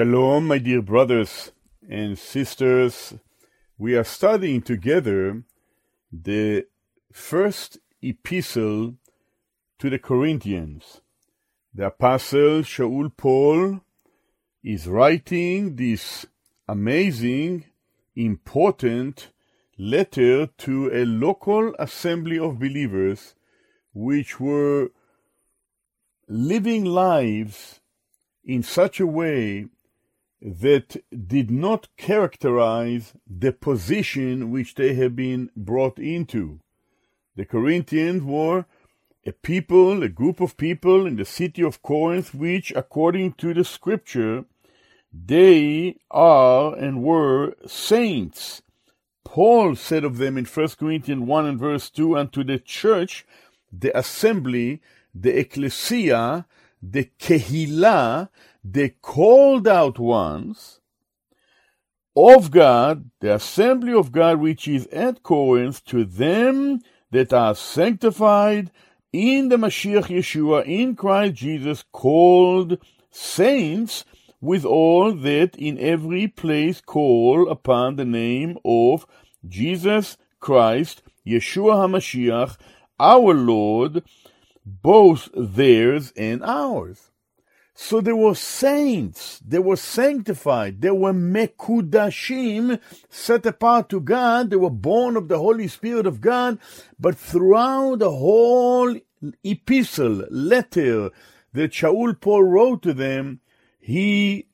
Shalom, my dear brothers and sisters. We are studying together the first epistle to the Corinthians. The apostle Shaul Paul is writing this amazing, important letter to a local assembly of believers which were living lives in such a way that did not characterize the position which they have been brought into. The Corinthians were a people, a group of people in the city of Corinth, which, according to the scripture, they are and were saints. Paul said of them in 1 Corinthians 1 and verse 2 unto the church, the assembly, the ecclesia, the kehillah, the called out ones of God, the assembly of God which is at Corinth, to them that are sanctified in the Mashiach Yeshua, in Christ Jesus, called saints, with all that in every place call upon the name of Jesus Christ, Yeshua HaMashiach, our Lord, both theirs and ours. So they were saints, they were sanctified, they were mekudashim, set apart to God, they were born of the Holy Spirit of God, but throughout the whole epistle, letter that Shaul Paul wrote to them, he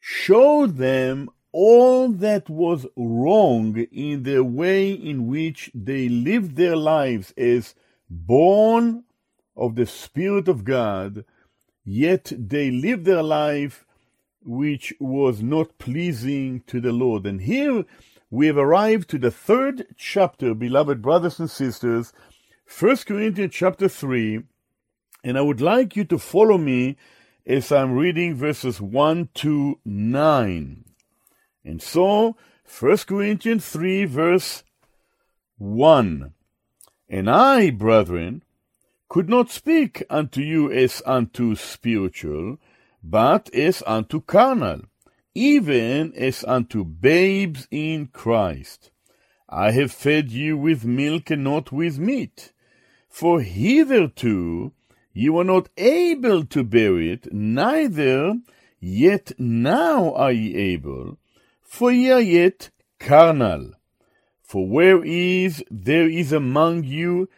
showed them all that was wrong in the way in which they lived their lives as born of the Spirit of God, yet they lived their life which was not pleasing to the Lord. And here we have arrived to the third chapter, beloved brothers and sisters, 1 Corinthians chapter 3, and I would like you to follow me as I'm reading verses 1 to 9. And so, 1 Corinthians 3, verse 1. And I, brethren, could not speak unto you as unto spiritual, but as unto carnal, even as unto babes in Christ. I have fed you with milk and not with meat, for hitherto ye were not able to bear it, neither yet now are ye able, for ye are yet carnal. For where is there is among you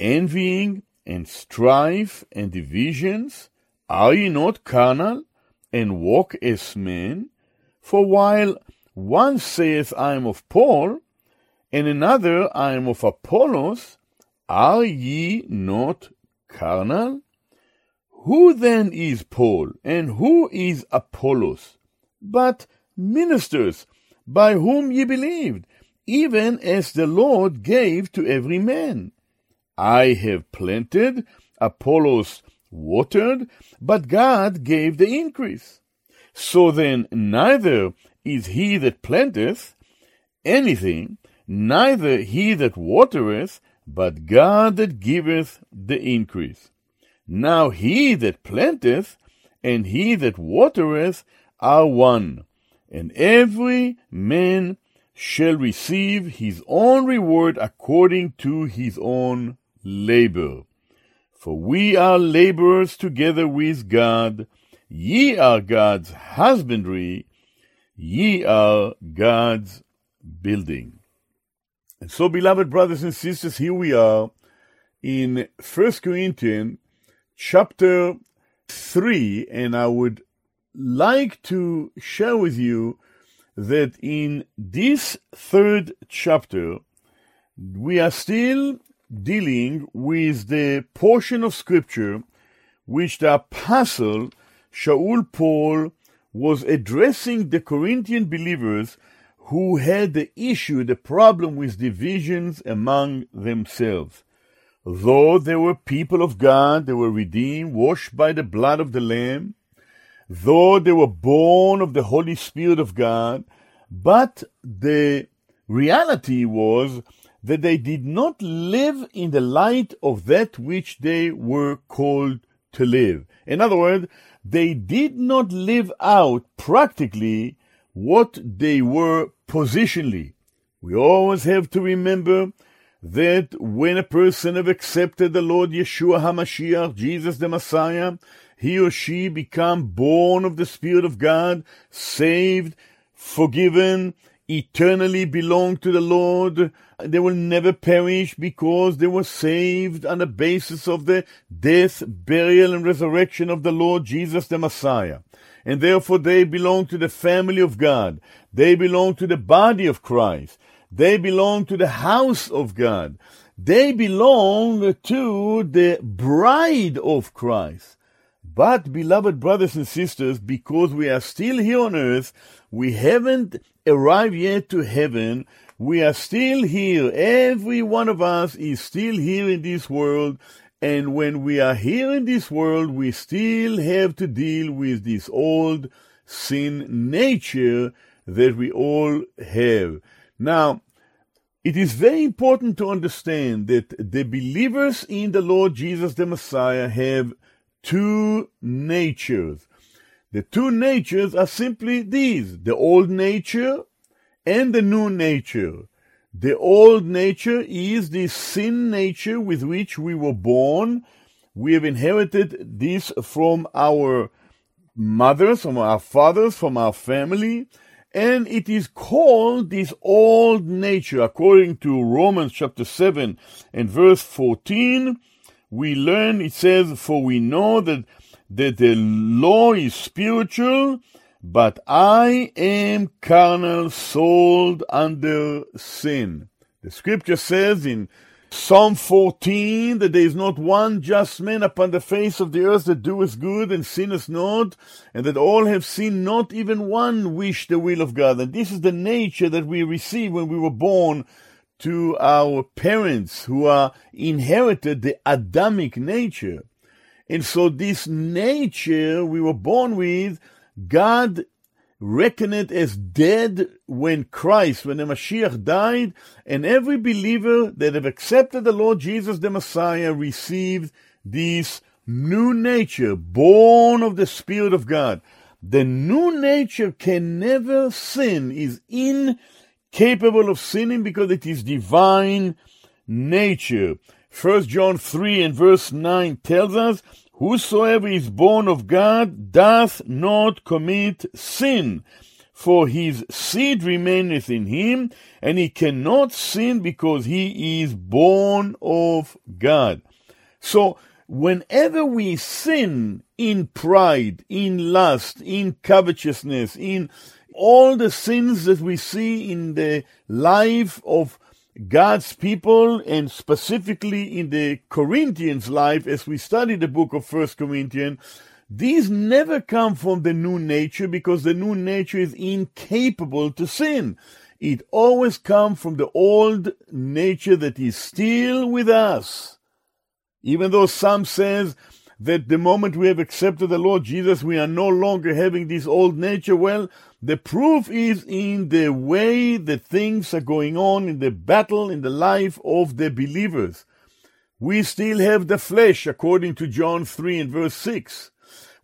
envying and strife and divisions? Are ye not carnal, and walk as men? For while one saith, I am of Paul, and another, I am of Apollos, are ye not carnal? Who then is Paul, and who is Apollos? But ministers, by whom ye believed, even as the Lord gave to every man. I have planted, Apollos watered, but God gave the increase. So then, neither is he that planteth anything, neither he that watereth, but God that giveth the increase. Now he that planteth and he that watereth are one, and every man shall receive his own reward according to his own labor. For we are laborers together with God. Ye are God's husbandry. Ye are God's building. And so, beloved brothers and sisters, here we are in First Corinthians chapter 3, and I would like to share with you that in this third chapter, we are still dealing with the portion of scripture which the apostle Shaul Paul was addressing the Corinthian believers who had the issue, the problem with divisions among themselves. Though they were people of God, they were redeemed, washed by the blood of the Lamb, though they were born of the Holy Spirit of God, but the reality was that they did not live in the light of that which they were called to live. In other words, they did not live out practically what they were positionally. We always have to remember that when a person have accepted the Lord Yeshua HaMashiach, Jesus the Messiah, he or she become born of the Spirit of God, saved, forgiven, eternally belong to the Lord. They will never perish because they were saved on the basis of the death, burial, and resurrection of the Lord Jesus the Messiah. And therefore they belong to the family of God. They belong to the body of Christ. They belong to the house of God. They belong to the bride of Christ. But, beloved brothers and sisters, because we are still here on earth, we haven't arrived yet to heaven. We are still here. Every one of us is still here in this world. And when we are here in this world, we still have to deal with this old sin nature that we all have. Now, it is very important to understand that the believers in the Lord Jesus the Messiah have two natures. The two natures are simply these the old nature and the new nature. The old nature is the sin nature with which we were born. We have inherited this from our mothers, from our fathers, from our family, and it is called this old nature. According to Romans chapter 7 and verse 14, we learn, it says, For we know that that the law is spiritual, but I am carnal, sold under sin. The scripture says in Psalm 14 that there is not one just man upon the face of the earth that doeth good and sinneth not, and that all have sinned, not even one wish the will of God. And this is the nature that we receive when we were born to our parents who are inherited the Adamic nature. And so this nature we were born with, God reckoned it as dead when Christ, when the Mashiach died, and every believer that have accepted the Lord Jesus the Messiah received this new nature, born of the Spirit of God. The new nature can never sin, is incapable of sinning because it is divine nature. First John 3 and verse 9 tells us, Whosoever is born of God doth not commit sin, for his seed remaineth in him, and he cannot sin because he is born of God. So, whenever we sin in pride, in lust, in covetousness, in all the sins that we see in the life of God's people and specifically in the Corinthians' life as we study the book of First Corinthians, these never come from the new nature because the new nature is incapable to sin. It always comes from the old nature that is still with us. Even though some says that the moment we have accepted the Lord Jesus, we are no longer having this old nature. Well, the proof is in the way that things are going on in the battle in the life of the believers. We still have the flesh, according to John 3 and verse 6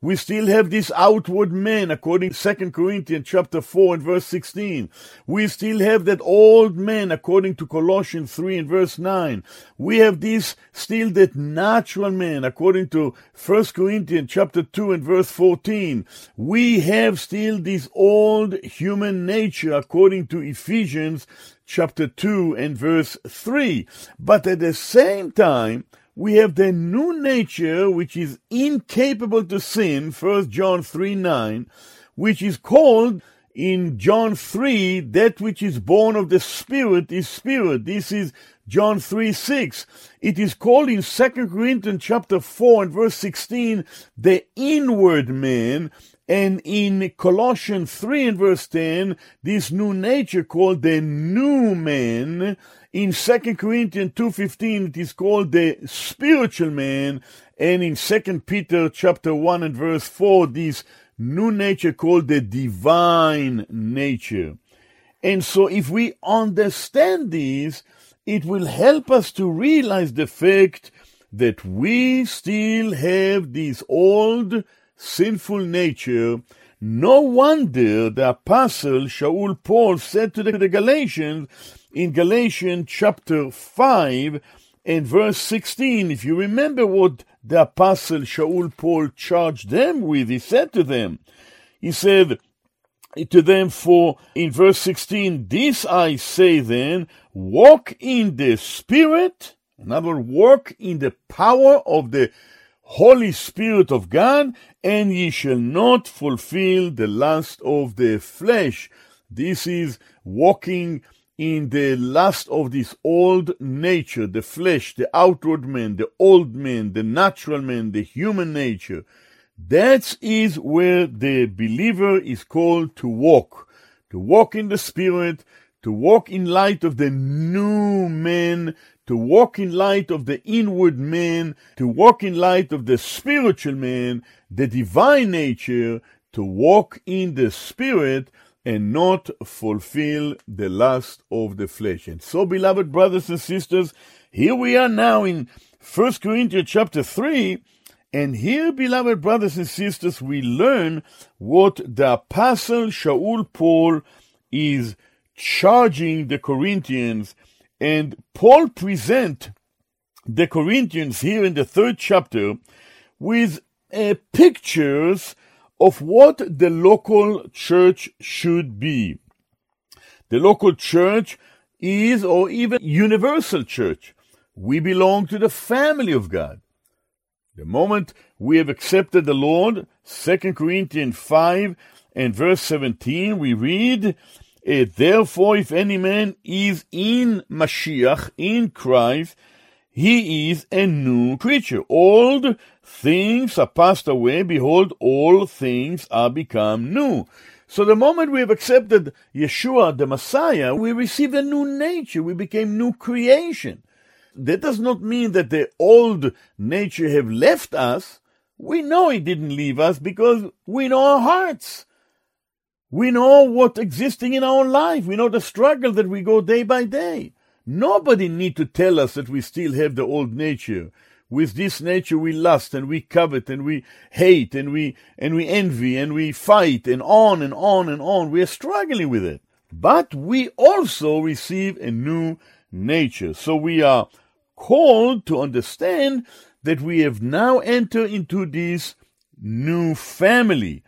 we still have this outward man according to 2 Corinthians chapter 4 and verse 16. We still have that old man according to Colossians 3 and verse 9. We have this still that natural man according to 1 Corinthians chapter 2 and verse 14. We have still this old human nature according to Ephesians chapter 2 and verse 3. But at the same time, we have the new nature which is incapable to sin, 1 John 3 9, which is called in John 3, that which is born of the Spirit is Spirit. This is John 3, 6. It is called in 2 Corinthians chapter 4 and verse 16, the inward man, and in Colossians 3 and verse 10, this new nature called the new man. In 2 Corinthians 2.15, it is called the spiritual man. And in 2 Peter chapter 1 and verse 4, this new nature called the divine nature. And so if we understand this, it will help us to realize the fact that we still have this old sinful nature, no wonder the apostle Shaul Paul said to the Galatians in Galatians chapter 5 and verse 16, if you remember what the apostle Shaul Paul charged them with, he said to them, he said to them for in verse 16, this I say then, walk in the spirit, in other words, walk in the power of the Holy Spirit of God, and ye shall not fulfill the lust of the flesh. This is walking in the lust of this old nature, the flesh, the outward man, the old man, the natural man, the human nature. That is where the believer is called to walk, to walk in the Spirit, to walk in light of the new man, to walk in light of the inward man, to walk in light of the spiritual man, the divine nature, to walk in the spirit and not fulfill the lust of the flesh. And so, beloved brothers and sisters, here we are now in 1 Corinthians chapter 3, and here, beloved brothers and sisters, we learn what the apostle Shaul Paul is charging the Corinthians and Paul present the Corinthians here in the third chapter with uh, pictures of what the local church should be. The local church is, or even universal church. We belong to the family of God. The moment we have accepted the Lord, 2 Corinthians 5 and verse 17, we read, uh, therefore, if any man is in Mashiach, in Christ, he is a new creature. Old things are passed away. Behold, all things are become new. So the moment we have accepted Yeshua, the Messiah, we receive a new nature. We became new creation. That does not mean that the old nature have left us. We know it didn't leave us because we know our hearts. We know what existing in our life. We know the struggle that we go day by day. Nobody need to tell us that we still have the old nature. With this nature we lust and we covet and we hate and we and we envy and we fight and on and on and on. We are struggling with it. But we also receive a new nature. So we are called to understand that we have now entered into this new family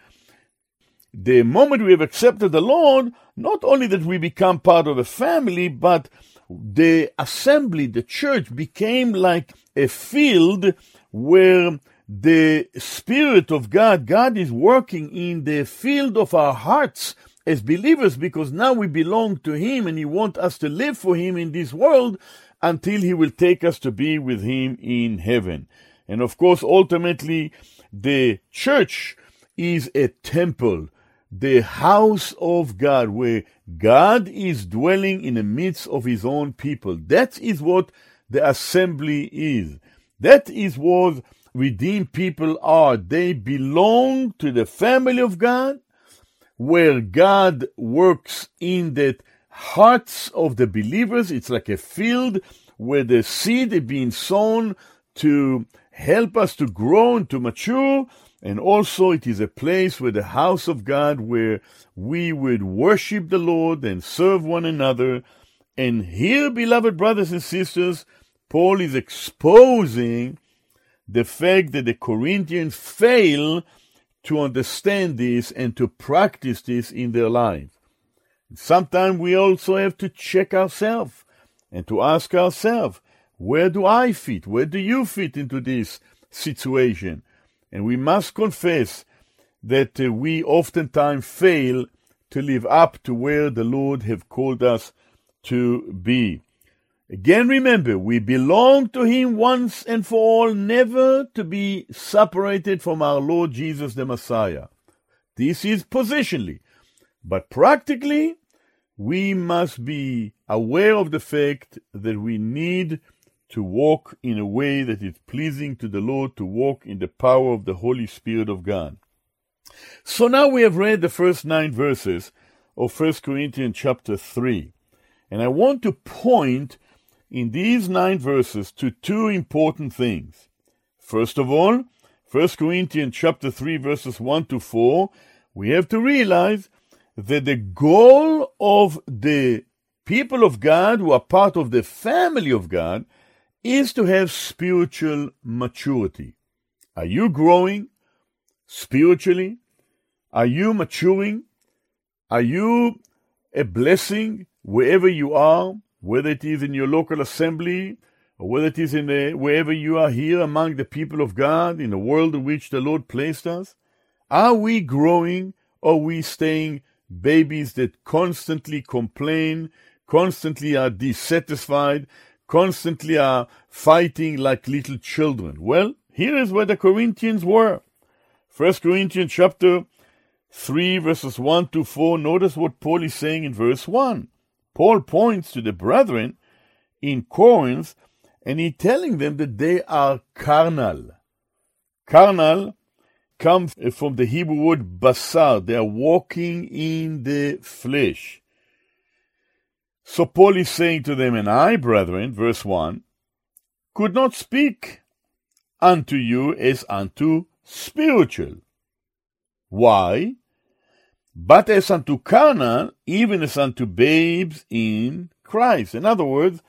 the moment we have accepted the Lord, not only that we become part of a family, but the assembly, the church became like a field where the Spirit of God, God is working in the field of our hearts as believers because now we belong to Him and He wants us to live for Him in this world until He will take us to be with Him in heaven. And of course, ultimately, the church is a temple the house of God, where God is dwelling in the midst of his own people. That is what the assembly is. That is what redeemed people are. They belong to the family of God, where God works in the hearts of the believers. It's like a field where the seed is being sown to help us to grow and to mature and also, it is a place where the house of God, where we would worship the Lord and serve one another. And here, beloved brothers and sisters, Paul is exposing the fact that the Corinthians fail to understand this and to practice this in their lives. Sometimes we also have to check ourselves and to ask ourselves, where do I fit? Where do you fit into this situation? And we must confess that uh, we oftentimes fail to live up to where the Lord have called us to be. Again, remember, we belong to Him once and for all, never to be separated from our Lord Jesus the Messiah. This is positionally. But practically, we must be aware of the fact that we need to walk in a way that is pleasing to the Lord, to walk in the power of the Holy Spirit of God. So now we have read the first nine verses of 1 Corinthians chapter 3. And I want to point in these nine verses to two important things. First of all, 1 Corinthians chapter 3 verses 1 to 4, we have to realize that the goal of the people of God who are part of the family of God is to have spiritual maturity. Are you growing spiritually? Are you maturing? Are you a blessing wherever you are, whether it is in your local assembly or whether it is in a, wherever you are here among the people of God in the world in which the Lord placed us? Are we growing or are we staying babies that constantly complain, constantly are dissatisfied, constantly are fighting like little children. Well, here is where the Corinthians were. First Corinthians chapter 3 verses 1 to 4. Notice what Paul is saying in verse 1. Paul points to the brethren in Corinth and he's telling them that they are carnal. Carnal comes from the Hebrew word basar. They are walking in the flesh. So Paul is saying to them, And I, brethren, verse 1, could not speak unto you as unto spiritual. Why? But as unto carnal, even as unto babes in Christ. In other words,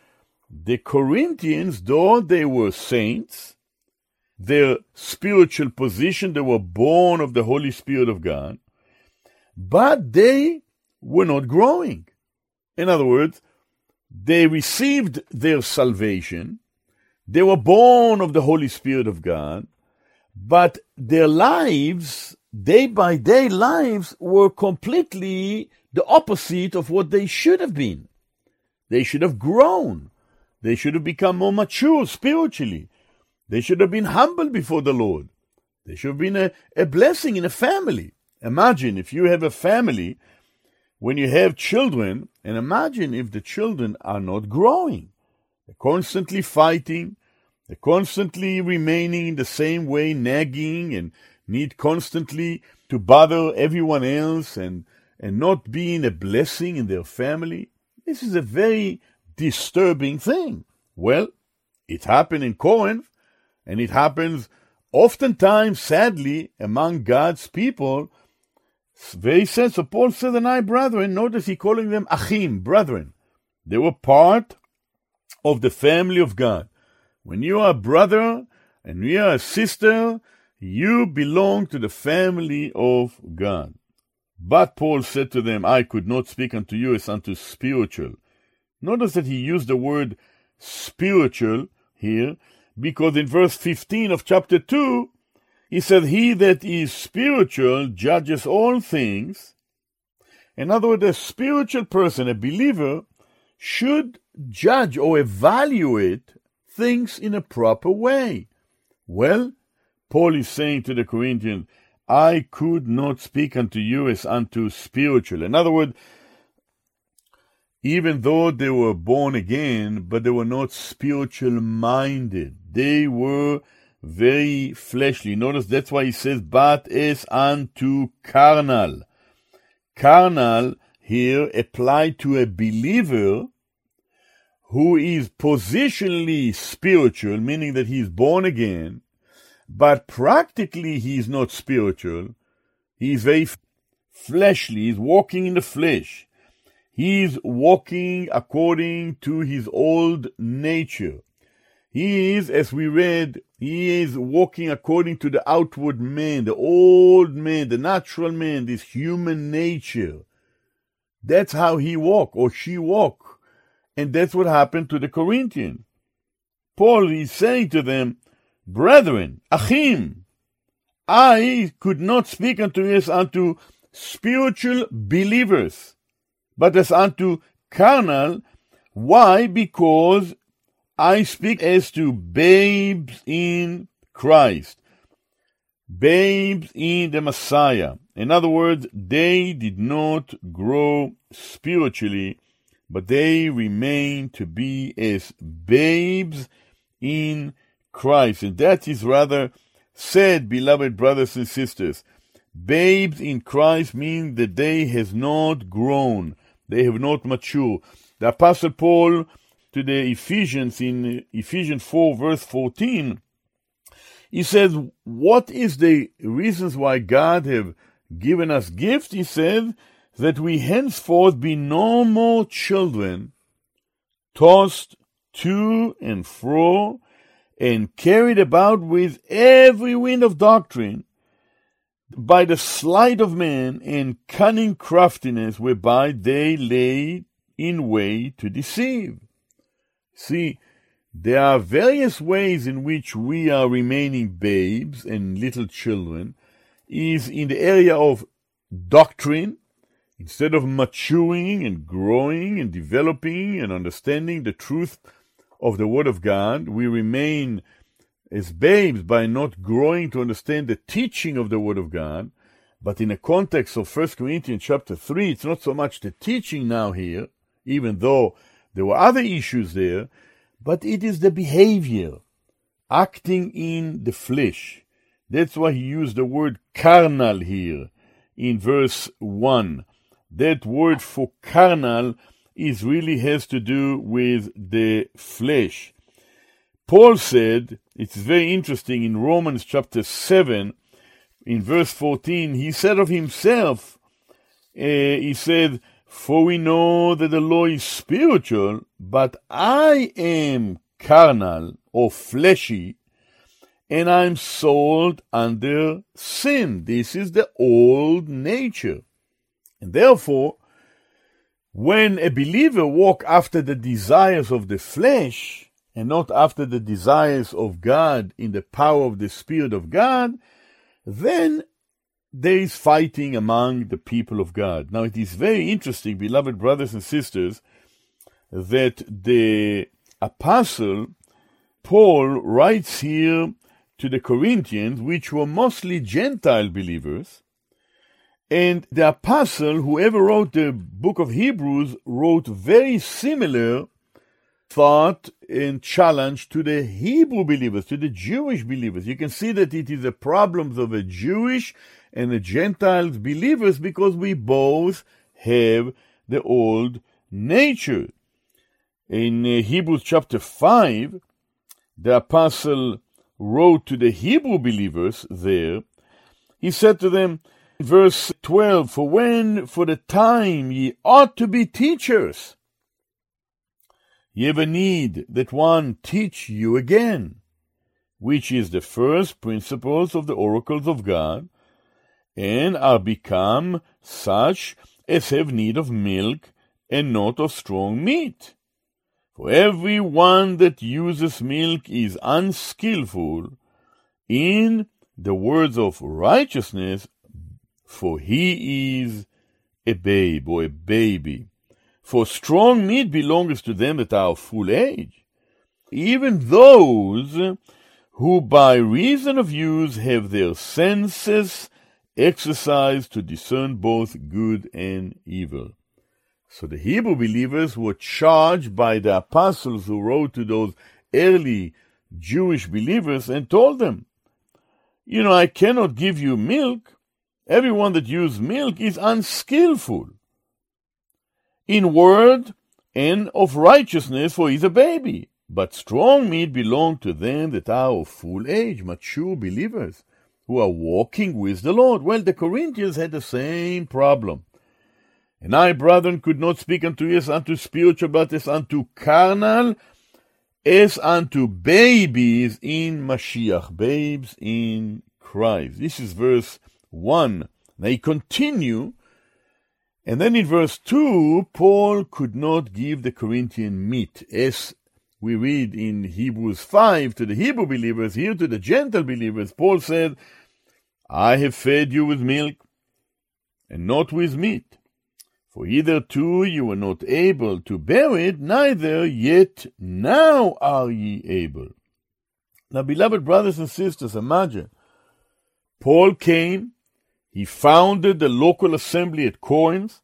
the Corinthians, though they were saints, their spiritual position, they were born of the Holy Spirit of God, but they were not growing. In other words, they received their salvation, they were born of the Holy Spirit of God, but their lives, day by day lives, were completely the opposite of what they should have been. They should have grown. They should have become more mature spiritually. They should have been humble before the Lord. They should have been a, a blessing in a family. Imagine if you have a family when you have children, and imagine if the children are not growing. They're constantly fighting, they're constantly remaining in the same way, nagging, and need constantly to bother everyone else and, and not being a blessing in their family. This is a very disturbing thing. Well, it happened in Corinth, and it happens oftentimes, sadly, among God's people very sad. So Paul said, and I, brethren, notice he calling them achim, brethren. They were part of the family of God. When you are a brother and you are a sister, you belong to the family of God. But Paul said to them, I could not speak unto you as unto spiritual. Notice that he used the word spiritual here, because in verse 15 of chapter 2, he said, He that is spiritual judges all things. In other words, a spiritual person, a believer, should judge or evaluate things in a proper way. Well, Paul is saying to the Corinthians, I could not speak unto you as unto spiritual. In other words, even though they were born again, but they were not spiritual minded. They were very fleshly. Notice that's why he says, but as unto carnal. Carnal here applied to a believer who is positionally spiritual, meaning that he is born again, but practically he is not spiritual. He is very fleshly, he's walking in the flesh. He's walking according to his old nature. He is, as we read, he is walking according to the outward man, the old man, the natural man, this human nature. That's how he walk or she walk. And that's what happened to the Corinthians. Paul is saying to them, Brethren, Achim, I could not speak unto you as unto spiritual believers, but as unto carnal. Why? Because I speak as to babes in Christ, babes in the Messiah. In other words, they did not grow spiritually, but they remain to be as babes in Christ. And that is rather sad, beloved brothers and sisters. Babes in Christ mean that they has not grown, they have not matured. The Apostle Paul to the Ephesians in Ephesians 4 verse 14, he says, what is the reasons why God have given us gifts? He said, that we henceforth be no more children, tossed to and fro, and carried about with every wind of doctrine, by the sleight of men and cunning craftiness whereby they lay in way to deceive. See, there are various ways in which we are remaining babes and little children, is in the area of doctrine, instead of maturing and growing and developing and understanding the truth of the Word of God, we remain as babes by not growing to understand the teaching of the Word of God. But in the context of 1 Corinthians chapter 3, it's not so much the teaching now here, even though there were other issues there, but it is the behavior, acting in the flesh. That's why he used the word carnal here in verse 1. That word for carnal is really has to do with the flesh. Paul said, it's very interesting in Romans chapter 7, in verse 14, he said of himself, uh, he said, For we know that the law is spiritual, but I am carnal or fleshy, and I'm sold under sin. This is the old nature. And therefore, when a believer walk after the desires of the flesh and not after the desires of God in the power of the Spirit of God, then there is fighting among the people of God. Now it is very interesting, beloved brothers and sisters, that the apostle Paul writes here to the Corinthians, which were mostly Gentile believers, and the apostle, whoever wrote the book of Hebrews, wrote very similar thought and challenge to the Hebrew believers, to the Jewish believers. You can see that it is a problem of a Jewish and the Gentiles believers because we both have the old nature. In uh, Hebrews chapter 5, the apostle wrote to the Hebrew believers there, he said to them, Verse 12 For when for the time ye ought to be teachers, ye have a need that one teach you again, which is the first principles of the oracles of God, and are become such as have need of milk and not of strong meat. For every one that uses milk is unskillful in the words of righteousness for he is a babe or a baby. For strong meat belongs to them that are of full age, even those who by reason of use have their senses exercised to discern both good and evil. So the Hebrew believers were charged by the apostles who wrote to those early Jewish believers and told them, You know, I cannot give you milk Everyone that uses milk is unskillful in word and of righteousness, for he is a baby. But strong meat belongs to them that are of full age, mature believers, who are walking with the Lord. Well, the Corinthians had the same problem. And I, brethren, could not speak unto you as unto spiritual, but as unto carnal, as unto babies in Mashiach, babes in Christ. This is verse 1. They continue, and then in verse 2, Paul could not give the Corinthian meat, as we read in Hebrews 5 to the Hebrew believers, here to the Gentile believers, Paul said, I have fed you with milk and not with meat. For hitherto you were not able to bear it, neither yet now are ye able. Now, beloved brothers and sisters, imagine Paul came, he founded the local assembly at Corinth.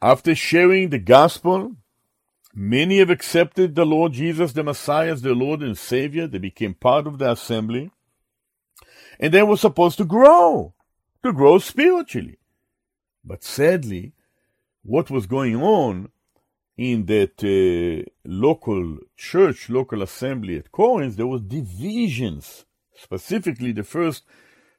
After sharing the gospel, many have accepted the Lord Jesus, the Messiah, as their Lord and Savior. They became part of the assembly. And they were supposed to grow, to grow spiritually. But sadly, what was going on in that uh, local church, local assembly at Corinth, there was divisions. Specifically, the first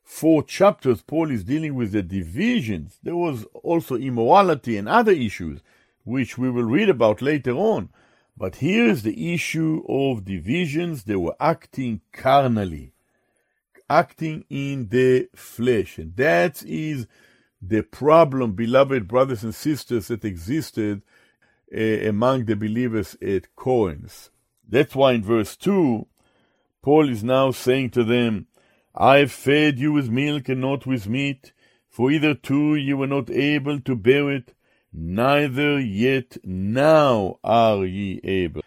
four chapters, Paul is dealing with the divisions. There was also immorality and other issues, which we will read about later on. But here is the issue of divisions. They were acting carnally, acting in the flesh. And that is the problem, beloved brothers and sisters, that existed uh, among the believers at Corinth. That's why in verse 2, Paul is now saying to them, I have fed you with milk and not with meat, for either hitherto you were not able to bear it, neither yet now are ye able.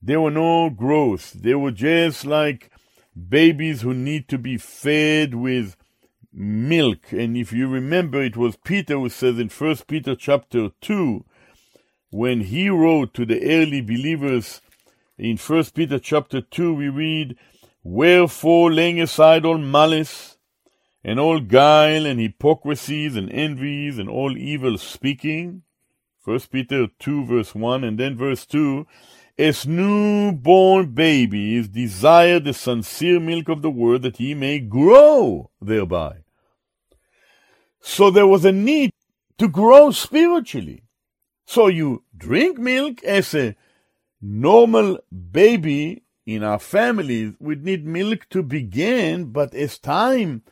There were no growth. They were just like babies who need to be fed with milk. And if you remember, it was Peter who says in First Peter chapter 2, when he wrote to the early believers in First Peter chapter 2, we read, Wherefore, laying aside all malice, and all guile, and hypocrisies, and envies, and all evil speaking, First Peter 2 verse 1, and then verse 2, as newborn babies desire the sincere milk of the word that ye may grow thereby. So there was a need to grow spiritually. So you drink milk as a normal baby in our families, we need milk to begin, but as time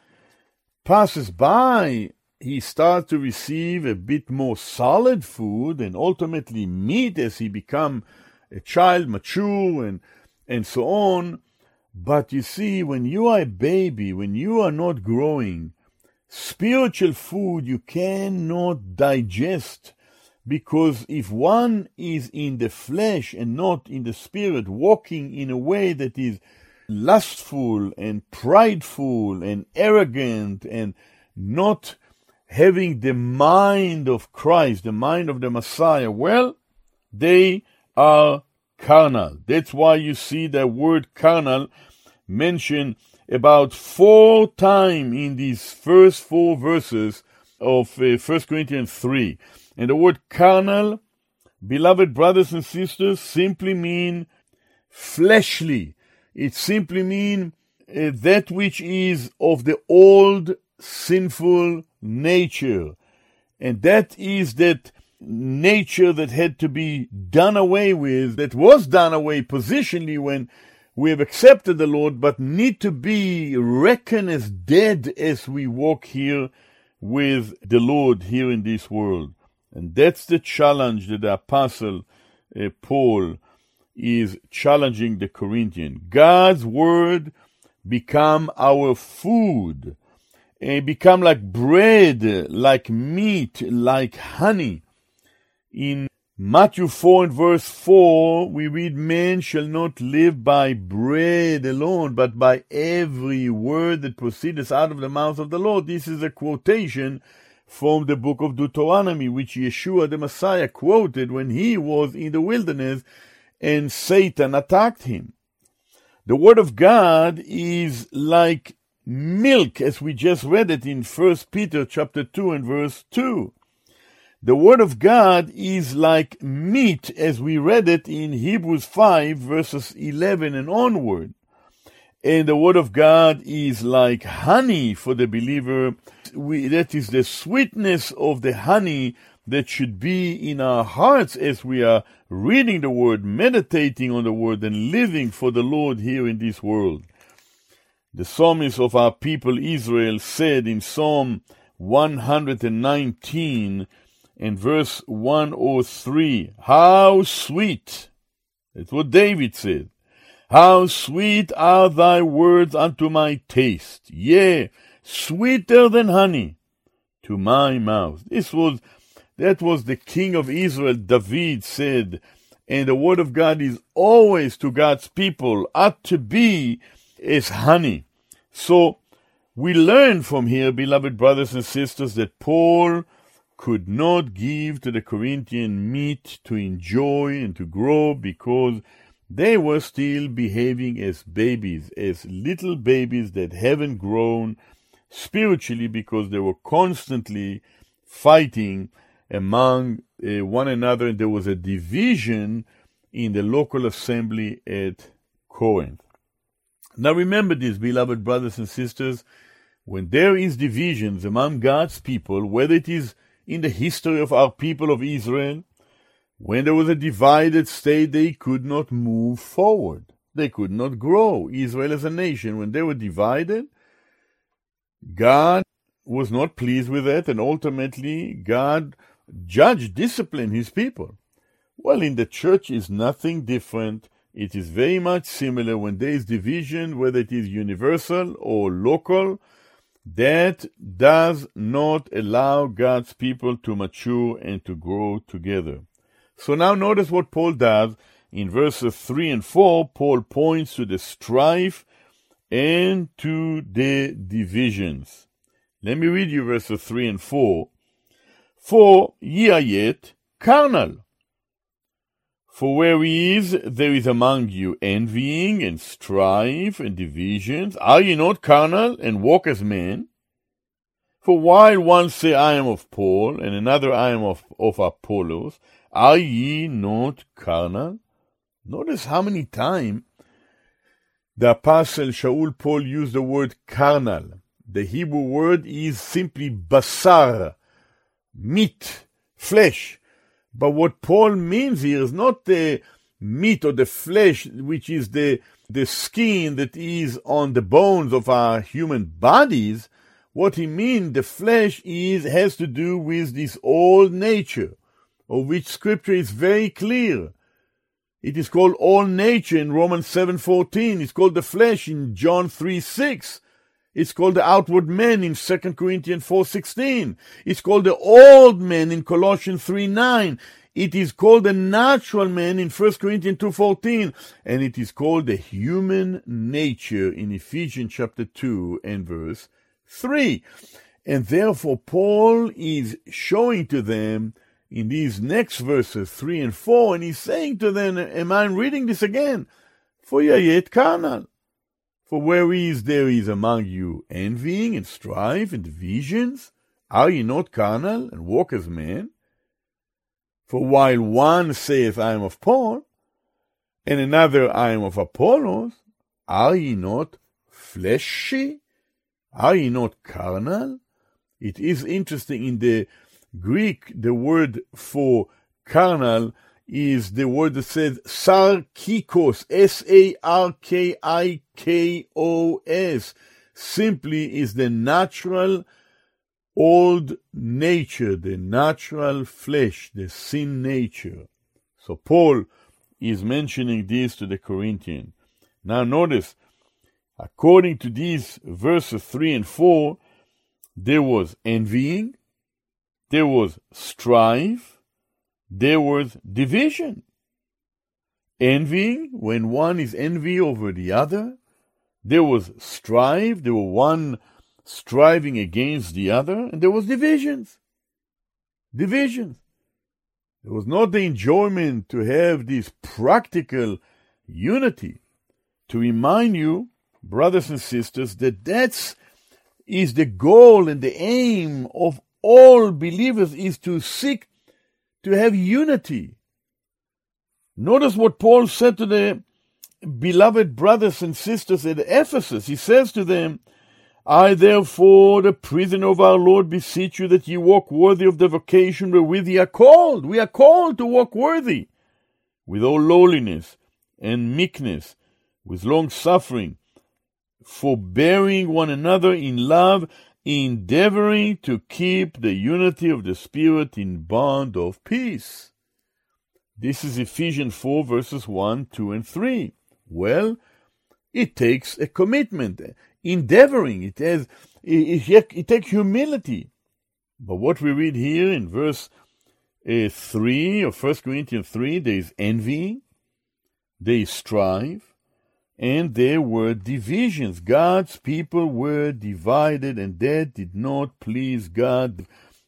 passes by, he starts to receive a bit more solid food and ultimately meat as he become a child, mature and and so on. But you see, when you are a baby, when you are not growing, spiritual food you cannot digest because if one is in the flesh and not in the spirit, walking in a way that is lustful and prideful and arrogant and not having the mind of Christ, the mind of the Messiah, well, they are carnal. That's why you see the word carnal mentioned about four times in these first four verses of uh, 1 Corinthians 3. And the word carnal, beloved brothers and sisters, simply mean fleshly. It simply means uh, that which is of the old sinful nature. And that is that nature that had to be done away with, that was done away positionally when we have accepted the Lord, but need to be reckoned as dead as we walk here with the Lord here in this world. And that's the challenge that the apostle uh, Paul is challenging the Corinthian. God's word become our food. It become like bread, like meat, like honey. In Matthew 4 and verse 4, we read, Man shall not live by bread alone, but by every word that proceedeth out of the mouth of the Lord. This is a quotation from the book of Deuteronomy, which Yeshua the Messiah quoted when he was in the wilderness and Satan attacked him. The word of God is like milk, as we just read it in 1 Peter chapter 2 and verse 2. The word of God is like meat, as we read it in Hebrews 5 verses 11 and onward. And the word of God is like honey for the believer. We, that is the sweetness of the honey that should be in our hearts as we are reading the word, meditating on the word, and living for the Lord here in this world. The psalmist of our people Israel said in Psalm 119 and verse 103, How sweet! That's what David said. How sweet are thy words unto my taste, yea, sweeter than honey to my mouth. This was that was the king of Israel, David said, and the word of God is always to God's people, ought to be as honey. So we learn from here, beloved brothers and sisters, that Paul could not give to the Corinthian meat to enjoy and to grow because they were still behaving as babies, as little babies that haven't grown spiritually because they were constantly fighting among uh, one another, and there was a division in the local assembly at Corinth. Now remember this, beloved brothers and sisters, when there is divisions among God's people, whether it is in the history of our people of Israel, when there was a divided state, they could not move forward. They could not grow. Israel as a nation, when they were divided, God was not pleased with that, and ultimately God judged, disciplined his people. Well, in the church is nothing different. It is very much similar when there is division, whether it is universal or local. That does not allow God's people to mature and to grow together. So now notice what Paul does. In verses 3 and 4, Paul points to the strife and to the divisions. Let me read you verses 3 and 4. For ye are yet carnal. For where is there is among you envying and strife and divisions, are ye not carnal and walk as men? For while one say, I am of Paul, and another, I am of, of Apollos, are ye not carnal? Notice how many times the apostle Shaul Paul used the word carnal. The Hebrew word is simply basar, meat, flesh. But what Paul means here is not the meat or the flesh, which is the, the skin that is on the bones of our human bodies. What he means, the flesh is, has to do with this old nature, of which scripture is very clear. It is called all nature in Romans 7.14. It's called the flesh in John 3 6. It's called the outward man in 2 Corinthians 4.16. It's called the old man in Colossians 3 9. It is called the natural man in 1 Corinthians 2.14. And it is called the human nature in Ephesians chapter 2 and verse 3. And therefore, Paul is showing to them in these next verses 3 and 4, and he's saying to them, Am I reading this again? For ye are yet carnal. For where is there is among you envying and strife and divisions? Are ye not carnal and walk as men? For while one saith, I am of Paul, and another, I am of Apollos, are ye not fleshy? Are ye not carnal? It is interesting in the Greek, the word for carnal is the word that says sarkikos, S-A-R-K-I-K-O-S. Simply is the natural old nature, the natural flesh, the sin nature. So Paul is mentioning this to the Corinthians. Now notice, according to these verses 3 and 4, there was envying, there was strife, there was division. Envying, when one is envy over the other, there was strife, there were one striving against the other, and there was divisions. Divisions. There was not the enjoyment to have this practical unity. To remind you, brothers and sisters, that that's is the goal and the aim of all believers is to seek to have unity. Notice what Paul said to the beloved brothers and sisters at Ephesus. He says to them, I therefore, the prisoner of our Lord, beseech you that ye walk worthy of the vocation wherewith ye are called. We are called to walk worthy, with all lowliness and meekness, with long suffering, forbearing one another in love, endeavoring to keep the unity of the Spirit in bond of peace. This is Ephesians 4 verses 1, 2, and 3. Well, it takes a commitment, endeavoring. It has, it, takes humility. But what we read here in verse uh, 3 of 1 Corinthians 3, there is envy, there is strife, and there were divisions. God's people were divided, and that did not please God.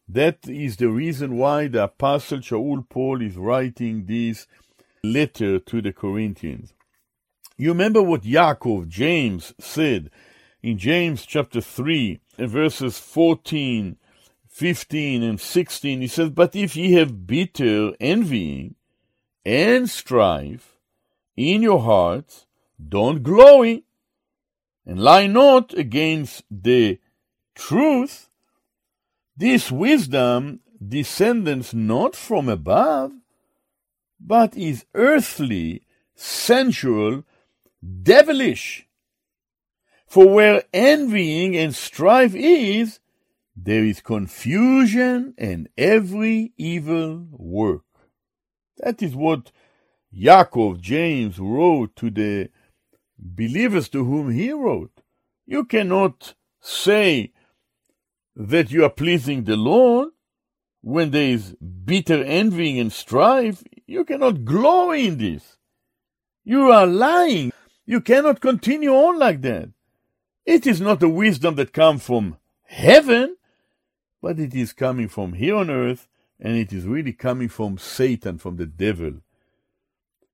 That is the reason why the Apostle Shaul Paul is writing this letter to the Corinthians. You remember what Yaakov, James, said in James chapter 3, verses 14, 15, and 16. He says, But if ye have bitter envying and strife in your hearts, don't glory, and lie not against the truth. This wisdom descendeth not from above, but is earthly, sensual, devilish. For where envying and strife is, there is confusion and every evil work. That is what Yaakov, James wrote to the believers to whom he wrote. You cannot say that you are pleasing the Lord when there is bitter envying and strife. You cannot glory in this. You are lying. You cannot continue on like that. It is not a wisdom that comes from heaven, but it is coming from here on earth, and it is really coming from Satan, from the devil.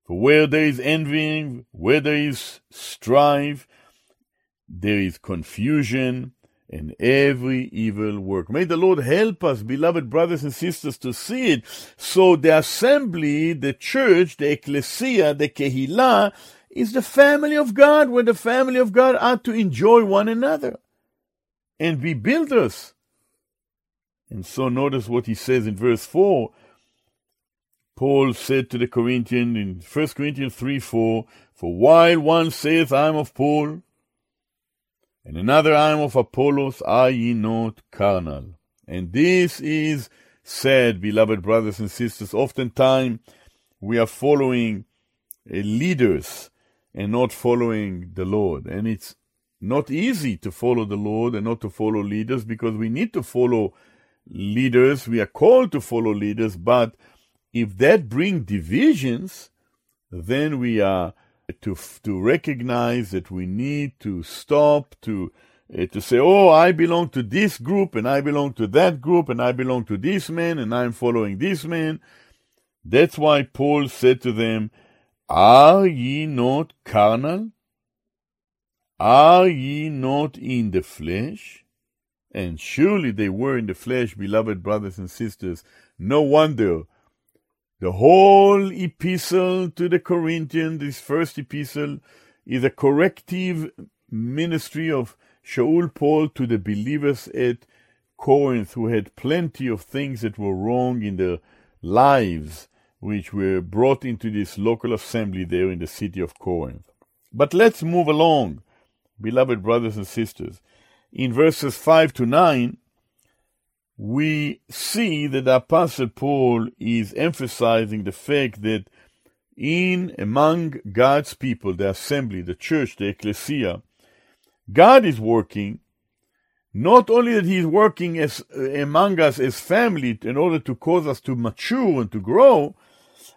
For where there is envying, where there is strife, there is confusion and every evil work. May the Lord help us, beloved brothers and sisters, to see it. So the assembly, the church, the ecclesia, the kehillah, is the family of God, where the family of God are to enjoy one another and be builders. And so notice what he says in verse 4. Paul said to the Corinthians in 1 Corinthians 3 4, For while one saith, I am of Paul, and another I am of Apollos, are ye not carnal? And this is said, beloved brothers and sisters. Oftentimes we are following uh, leaders and not following the Lord. And it's not easy to follow the Lord and not to follow leaders because we need to follow leaders. We are called to follow leaders, but if that brings divisions, then we are to to recognize that we need to stop to uh, to say, oh, I belong to this group and I belong to that group and I belong to this man and I'm following this man. That's why Paul said to them, Are ye not carnal? Are ye not in the flesh? And surely they were in the flesh, beloved brothers and sisters. No wonder the whole epistle to the Corinthians, this first epistle, is a corrective ministry of Shaul Paul to the believers at Corinth who had plenty of things that were wrong in their lives, which were brought into this local assembly there in the city of Corinth. But let's move along, beloved brothers and sisters in verses 5 to 9, we see that the Apostle Paul is emphasizing the fact that in among God's people, the assembly, the church, the ecclesia, God is working. Not only that He is working as uh, among us as family in order to cause us to mature and to grow,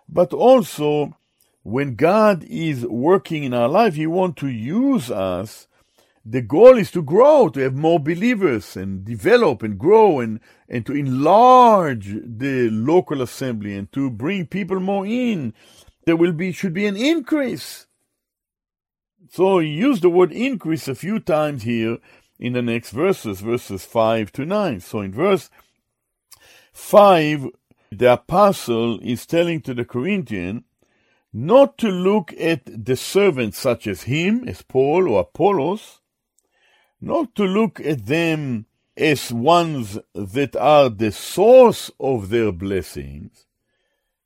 but also when God is working in our life, He wants to use us the goal is to grow, to have more believers and develop and grow and, and to enlarge the local assembly and to bring people more in. There will be, should be an increase. So he used the word increase a few times here in the next verses, verses 5 to 9. So in verse 5, the apostle is telling to the Corinthian not to look at the servants such as him, as Paul or Apollos, not to look at them as ones that are the source of their blessings,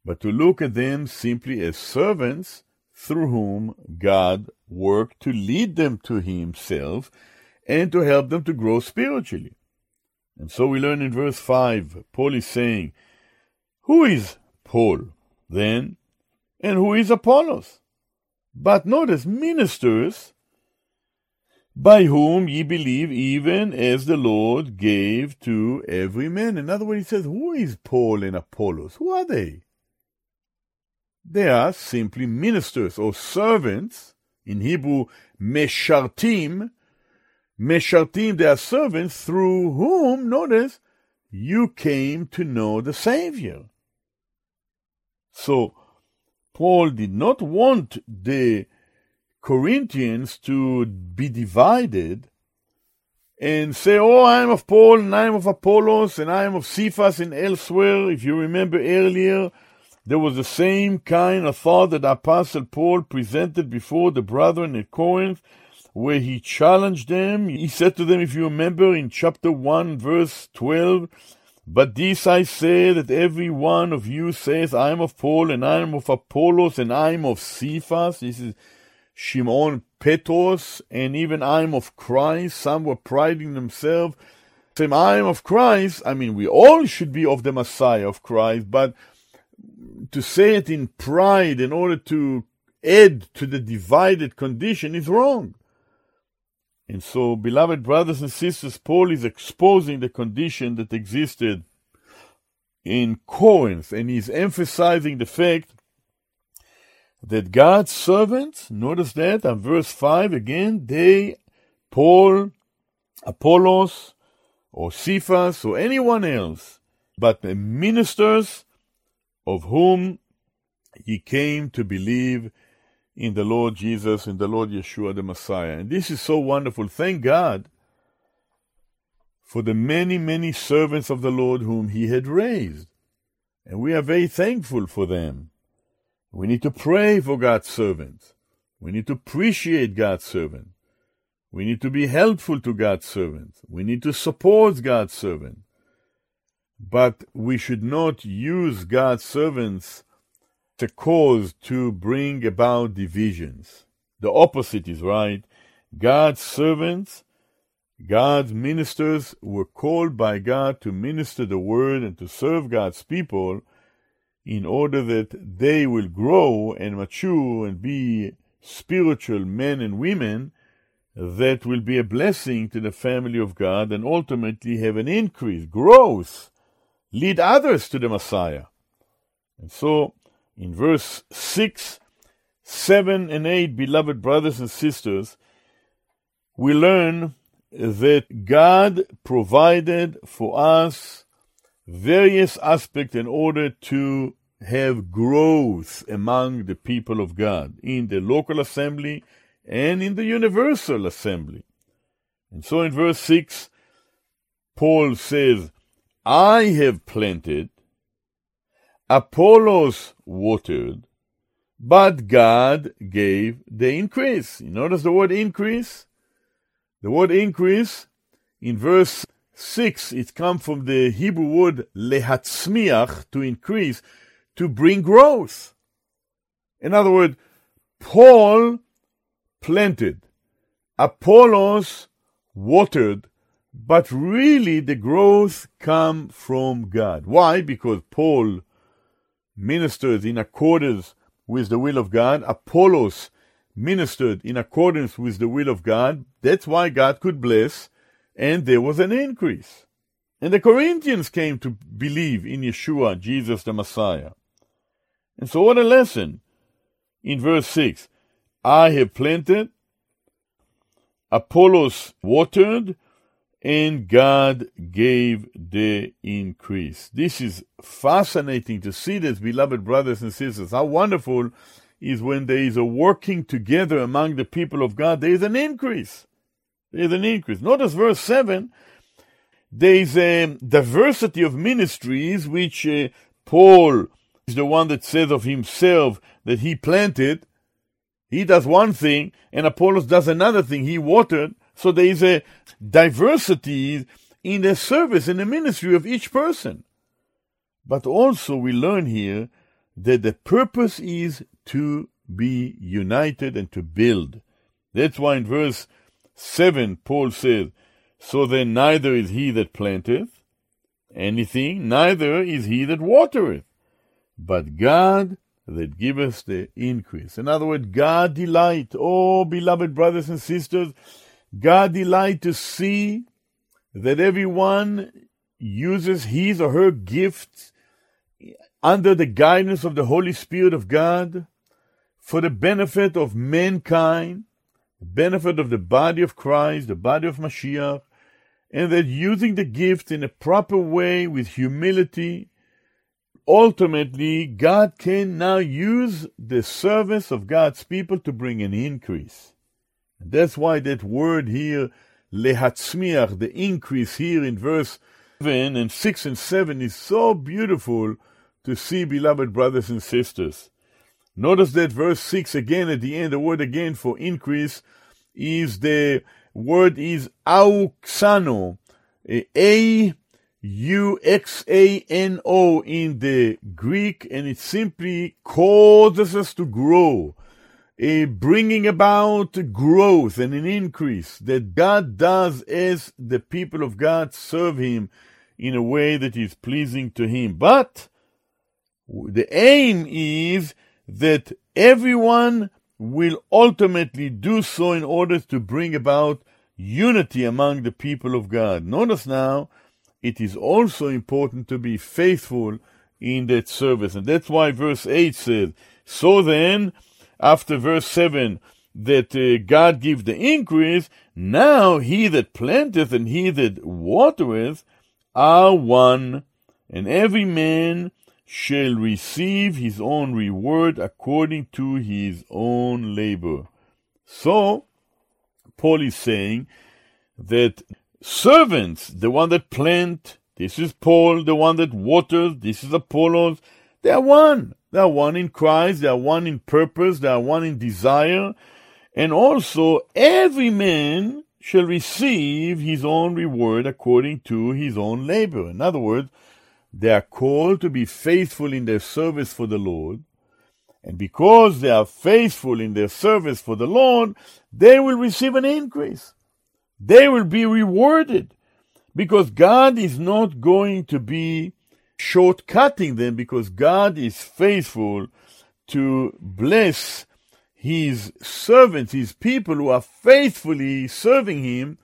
but to look at them simply as servants through whom God worked to lead them to Himself and to help them to grow spiritually. And so we learn in verse 5, Paul is saying, Who is Paul then? And who is Apollos? But notice, ministers by whom ye believe, even as the Lord gave to every man. In other words, he says, Who is Paul and Apollos? Who are they? They are simply ministers or servants. In Hebrew, meshartim. Meshartim, they are servants through whom, notice, you came to know the Savior. So, Paul did not want the Corinthians to be divided and say, Oh, I am of Paul, and I am of Apollos, and I am of Cephas, and elsewhere. If you remember earlier, there was the same kind of thought that Apostle Paul presented before the brethren at Corinth, where he challenged them. He said to them, if you remember in chapter 1, verse 12, but this I say that every one of you says, I am of Paul, and I am of Apollos, and I am of Cephas. This is Shimon Petros, and even I am of Christ. Some were priding themselves, saying, I am of Christ. I mean, we all should be of the Messiah of Christ, but to say it in pride in order to add to the divided condition is wrong. And so, beloved brothers and sisters, Paul is exposing the condition that existed in Corinth, and he's emphasizing the fact that God's servants, notice that on verse 5 again, they, Paul, Apollos, or Cephas, or anyone else, but the ministers of whom he came to believe in the Lord Jesus, in the Lord Yeshua the Messiah. And this is so wonderful. Thank God for the many, many servants of the Lord whom he had raised. And we are very thankful for them. We need to pray for God's servants. We need to appreciate God's servants. We need to be helpful to God's servants. We need to support God's servants. But we should not use God's servants to cause to bring about divisions. The opposite is right. God's servants, God's ministers were called by God to minister the word and to serve God's people in order that they will grow and mature and be spiritual men and women that will be a blessing to the family of God and ultimately have an increase, growth, lead others to the Messiah. And so in verse 6, 7, and 8, beloved brothers and sisters, we learn that God provided for us various aspects in order to have growth among the people of God in the local assembly and in the universal assembly. And so in verse 6, Paul says, I have planted, Apollos watered, but God gave the increase. You notice the word increase? The word increase in verse 6, it comes from the Hebrew word lehatzmiach, to increase, to bring growth. In other words, Paul planted, Apollos watered, but really the growth come from God. Why? Because Paul ministered in accordance with the will of God. Apollos ministered in accordance with the will of God. That's why God could bless, and there was an increase. And the Corinthians came to believe in Yeshua, Jesus the Messiah. And so, what a lesson in verse 6 I have planted, Apollos watered, and God gave the increase. This is fascinating to see this, beloved brothers and sisters. How wonderful is when there is a working together among the people of God, there is an increase. There is an increase. Notice verse 7 there is a diversity of ministries which uh, Paul is the one that says of himself that he planted. He does one thing, and Apollos does another thing. He watered, so there is a diversity in the service and the ministry of each person. But also we learn here that the purpose is to be united and to build. That's why in verse 7 Paul says, So then neither is he that planteth anything, neither is he that watereth, but God that giveth the increase. In other words, God delight. Oh, beloved brothers and sisters, God delight to see that everyone uses his or her gifts under the guidance of the Holy Spirit of God for the benefit of mankind, the benefit of the body of Christ, the body of Mashiach, and that using the gift in a proper way with humility, ultimately God can now use the service of God's people to bring an increase. That's why that word here, lehatzmiach, the increase here in verse 7 and 6 and 7 is so beautiful to see, beloved brothers and sisters. Notice that verse 6 again at the end, the word again for increase is the word is auxano, a U X A N O in the Greek, and it simply causes us to grow, bringing about growth and an increase that God does as the people of God serve Him in a way that is pleasing to Him. But the aim is that everyone will ultimately do so in order to bring about unity among the people of God. Notice now, it is also important to be faithful in that service. And that's why verse 8 says, So then, after verse 7, that uh, God give the increase, now he that planteth and he that watereth are one, and every man shall receive his own reward according to his own labor. So, Paul is saying that servants, the one that plant, this is Paul, the one that waters, this is Apollos, they are one. They are one in Christ, they are one in purpose, they are one in desire, and also every man shall receive his own reward according to his own labor. In other words, they are called to be faithful in their service for the Lord. And because they are faithful in their service for the Lord, they will receive an increase. They will be rewarded because God is not going to be shortcutting them because God is faithful to bless his servants, his people who are faithfully serving him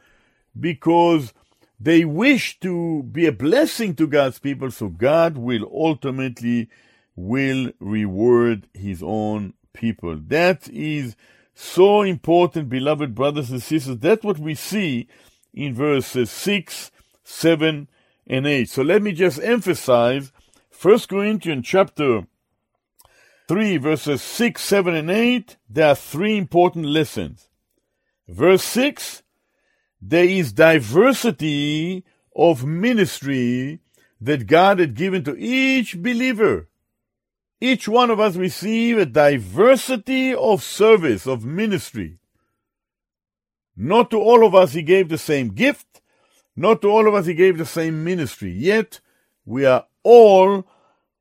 because they wish to be a blessing to God's people, so God will ultimately will reward his own people. That is so important, beloved brothers and sisters. That's what we see in verses 6, 7, and 8. So let me just emphasize 1 Corinthians chapter 3, verses 6, 7, and 8. There are three important lessons. Verse 6 there is diversity of ministry that God had given to each believer. Each one of us receive a diversity of service, of ministry. Not to all of us he gave the same gift, not to all of us he gave the same ministry. Yet we are all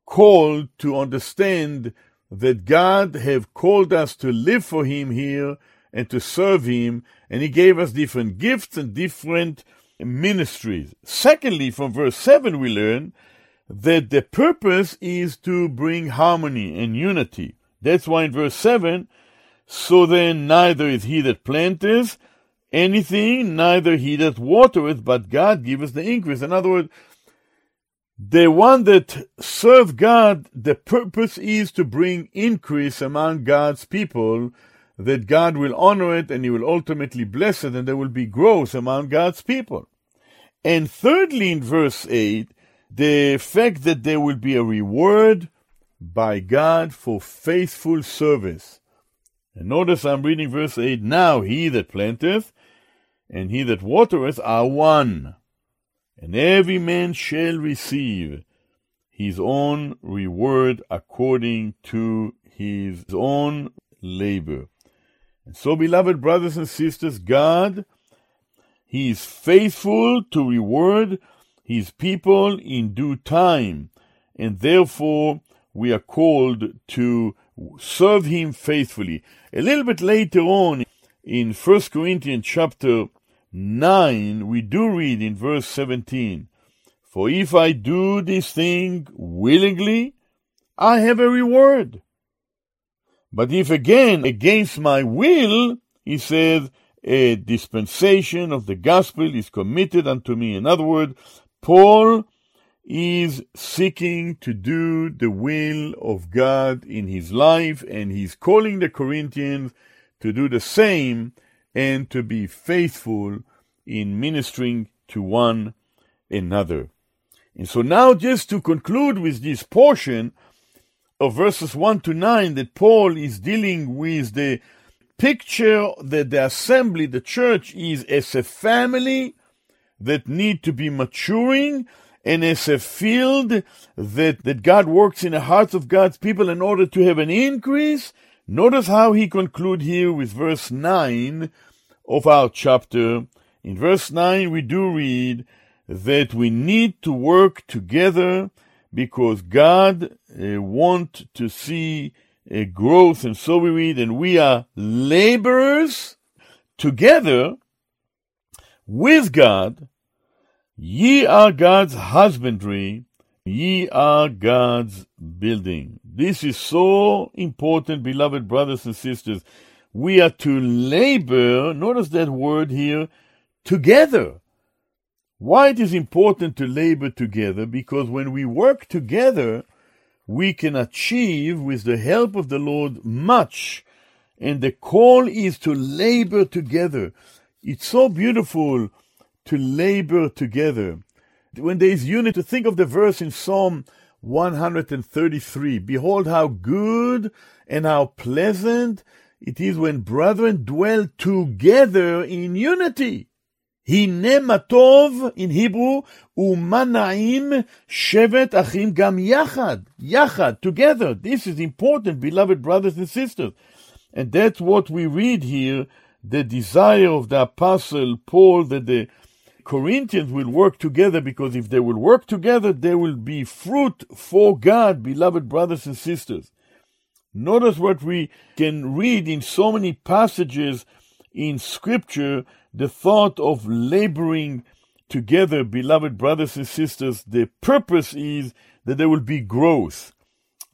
called to understand that God have called us to live for him here and to serve Him, and He gave us different gifts and different ministries. Secondly, from verse 7, we learn that the purpose is to bring harmony and unity. That's why in verse 7, so then neither is he that planteth anything, neither he that watereth, but God giveth the increase. In other words, the one that serve God, the purpose is to bring increase among God's people that God will honor it and He will ultimately bless it, and there will be growth among God's people. And thirdly, in verse 8, the fact that there will be a reward by God for faithful service. And notice I'm reading verse 8 Now he that planteth and he that watereth are one, and every man shall receive his own reward according to his own labor. And so, beloved brothers and sisters, God, He is faithful to reward His people in due time, and therefore we are called to serve Him faithfully. A little bit later on in 1 Corinthians chapter 9, we do read in verse 17, For if I do this thing willingly, I have a reward. But if again, against my will, he says, a dispensation of the gospel is committed unto me. In other words, Paul is seeking to do the will of God in his life, and he's calling the Corinthians to do the same and to be faithful in ministering to one another. And so now, just to conclude with this portion of verses 1 to 9, that Paul is dealing with the picture that the assembly, the church, is as a family that need to be maturing and as a field that, that God works in the hearts of God's people in order to have an increase. Notice how he conclude here with verse 9 of our chapter. In verse 9 we do read that we need to work together because God uh, want to see a growth and so we read and we are laborers together with God Ye are God's husbandry, ye are God's building. This is so important, beloved brothers and sisters. We are to labor, notice that word here, together. Why it is important to labor together? Because when we work together, we can achieve, with the help of the Lord, much. And the call is to labor together. It's so beautiful to labor together. When there is unity, think of the verse in Psalm 133 Behold, how good and how pleasant it is when brethren dwell together in unity. הנה מה טוב, in Hebrew, ומה נעים shevet achim gam yachad, yachad, together. This is important, beloved brothers and sisters. And that's what we read here, the desire of the apostle Paul that the Corinthians will work together because if they will work together, there will be fruit for God, beloved brothers and sisters. Notice what we can read in so many passages in Scripture the thought of laboring together, beloved brothers and sisters. The purpose is that there will be growth.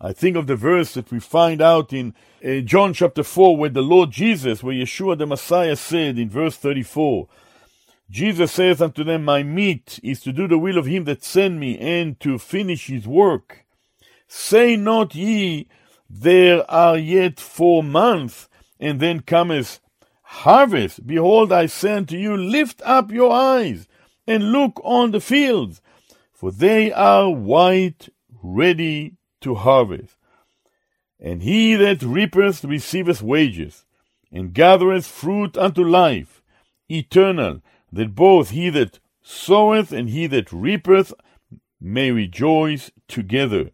I think of the verse that we find out in uh, John chapter 4, where the Lord Jesus, where Yeshua the Messiah said in verse 34, Jesus says unto them, My meat is to do the will of him that sent me, and to finish his work. Say not ye, There are yet four months, and then cometh harvest. Behold, I say unto you, Lift up your eyes, and look on the fields, for they are white, ready to harvest. And he that reapeth receiveth wages, and gathereth fruit unto life, eternal, that both he that soweth and he that reapeth may rejoice together.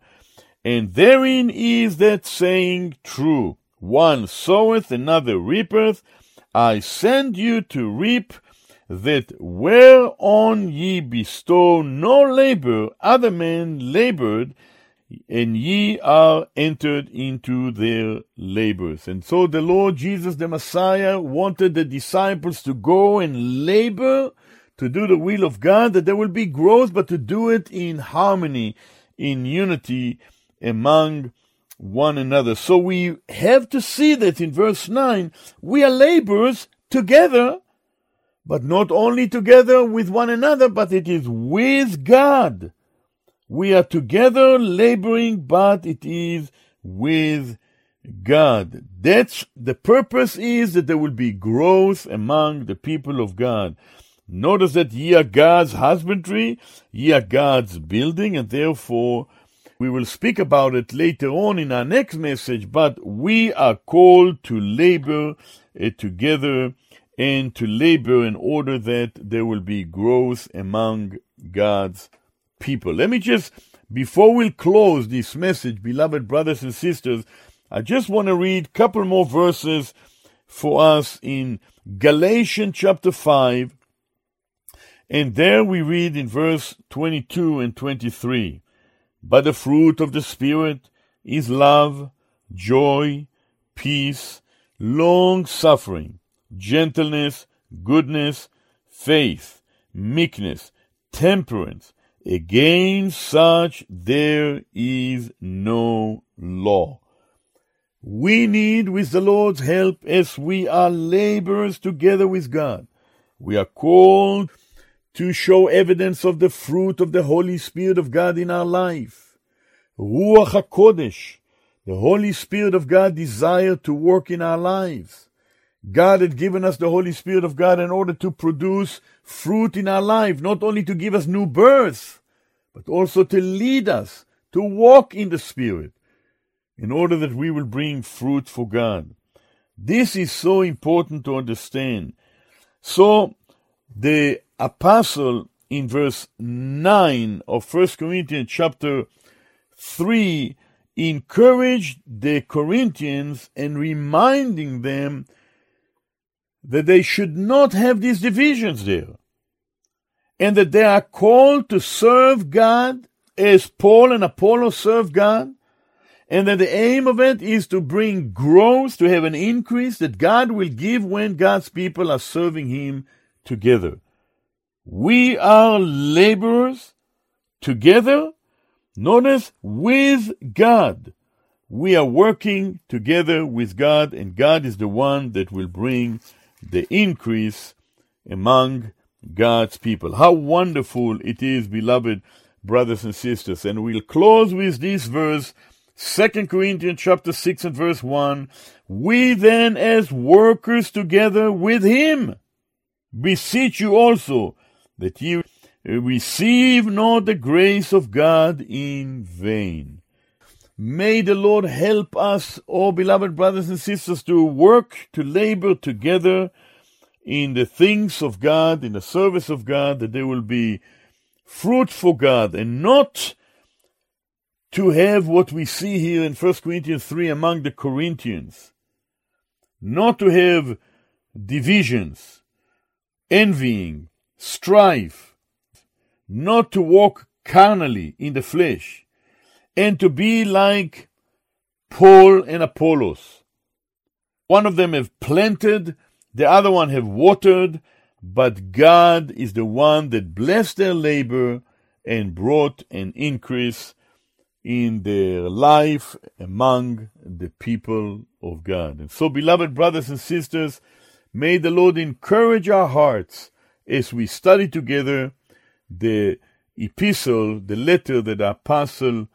And therein is that saying true one soweth, another reapeth. I send you to reap that whereon ye bestow no labor, other men labored, and ye are entered into their labors. And so the Lord Jesus, the Messiah, wanted the disciples to go and labor to do the will of God, that there will be growth, but to do it in harmony, in unity among one another. So we have to see that in verse 9, we are laborers together, but not only together with one another, but it is with God. We are together laboring, but it is with God. That's the purpose is that there will be growth among the people of God. Notice that ye are God's husbandry, ye are God's building, and therefore we will speak about it later on in our next message, but we are called to labor uh, together and to labor in order that there will be growth among God's people. Let me just, before we close this message, beloved brothers and sisters, I just want to read a couple more verses for us in Galatians chapter 5. And there we read in verse 22 and 23 But the fruit of the Spirit is love, joy, peace, long suffering, gentleness, goodness, faith, meekness, temperance. Against such there is no law. We need, with the Lord's help, as we are laborers together with God, we are called to show evidence of the fruit of the Holy Spirit of God in our life. Ruach HaKodesh, the Holy Spirit of God desired to work in our lives. God had given us the Holy Spirit of God in order to produce fruit in our life, not only to give us new birth, but also to lead us, to walk in the Spirit, in order that we will bring fruit for God. This is so important to understand. So, the apostle in verse 9 of 1 Corinthians chapter 3 encouraged the Corinthians and reminding them that they should not have these divisions there, and that they are called to serve God as Paul and Apollos serve God, and that the aim of it is to bring growth, to have an increase that God will give when God's people are serving Him together. We are laborers together, notice, with God. We are working together with God, and God is the one that will bring the increase among God's people. How wonderful it is, beloved brothers and sisters. And we'll close with this verse, 2 Corinthians chapter 6 and verse 1. We then as workers together with him beseech you also that ye receive not the grace of God in vain. May the Lord help us, all beloved brothers and sisters, to work, to labor together in the things of God, in the service of God, that they will be fruit for God, and not to have what we see here in 1 Corinthians 3 among the Corinthians. Not to have divisions, envying, strife, not to walk carnally in the flesh, and to be like Paul and Apollos. One of them have planted, the other one have watered, but God is the one that blessed their labor and brought an increase in their life among the people of God. And so, beloved brothers and sisters, may the Lord encourage our hearts as we study together the epistle, the letter that apostle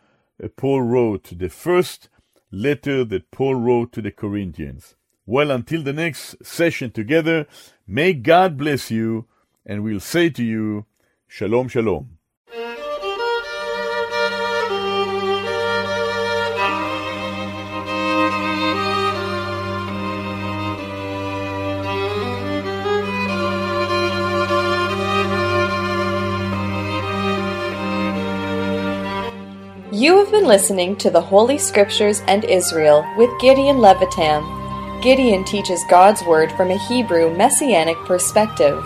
uh, Paul wrote, the first letter that Paul wrote to the Corinthians. Well, until the next session together, may God bless you, and we'll say to you, Shalom, Shalom. You have been listening to the Holy Scriptures and Israel with Gideon Levytam. Gideon teaches God's Word from a Hebrew Messianic perspective.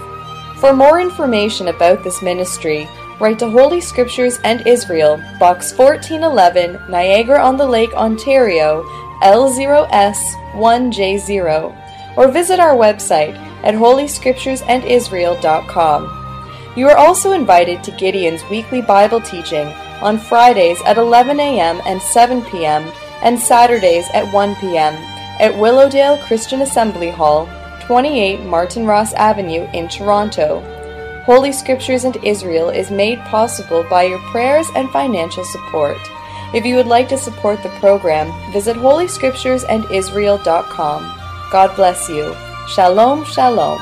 For more information about this ministry, write to Holy Scriptures and Israel, Box 1411, Niagara on the Lake, Ontario, L0S1J0, or visit our website at holyscripturesandisrael.com. You are also invited to Gideon's weekly Bible teaching on Fridays at 11 a.m. and 7 p.m., and Saturdays at 1 p.m. at Willowdale Christian Assembly Hall, 28 Martin Ross Avenue in Toronto. Holy Scriptures and Israel is made possible by your prayers and financial support. If you would like to support the program, visit holyscripturesandisrael.com. God bless you. Shalom, shalom.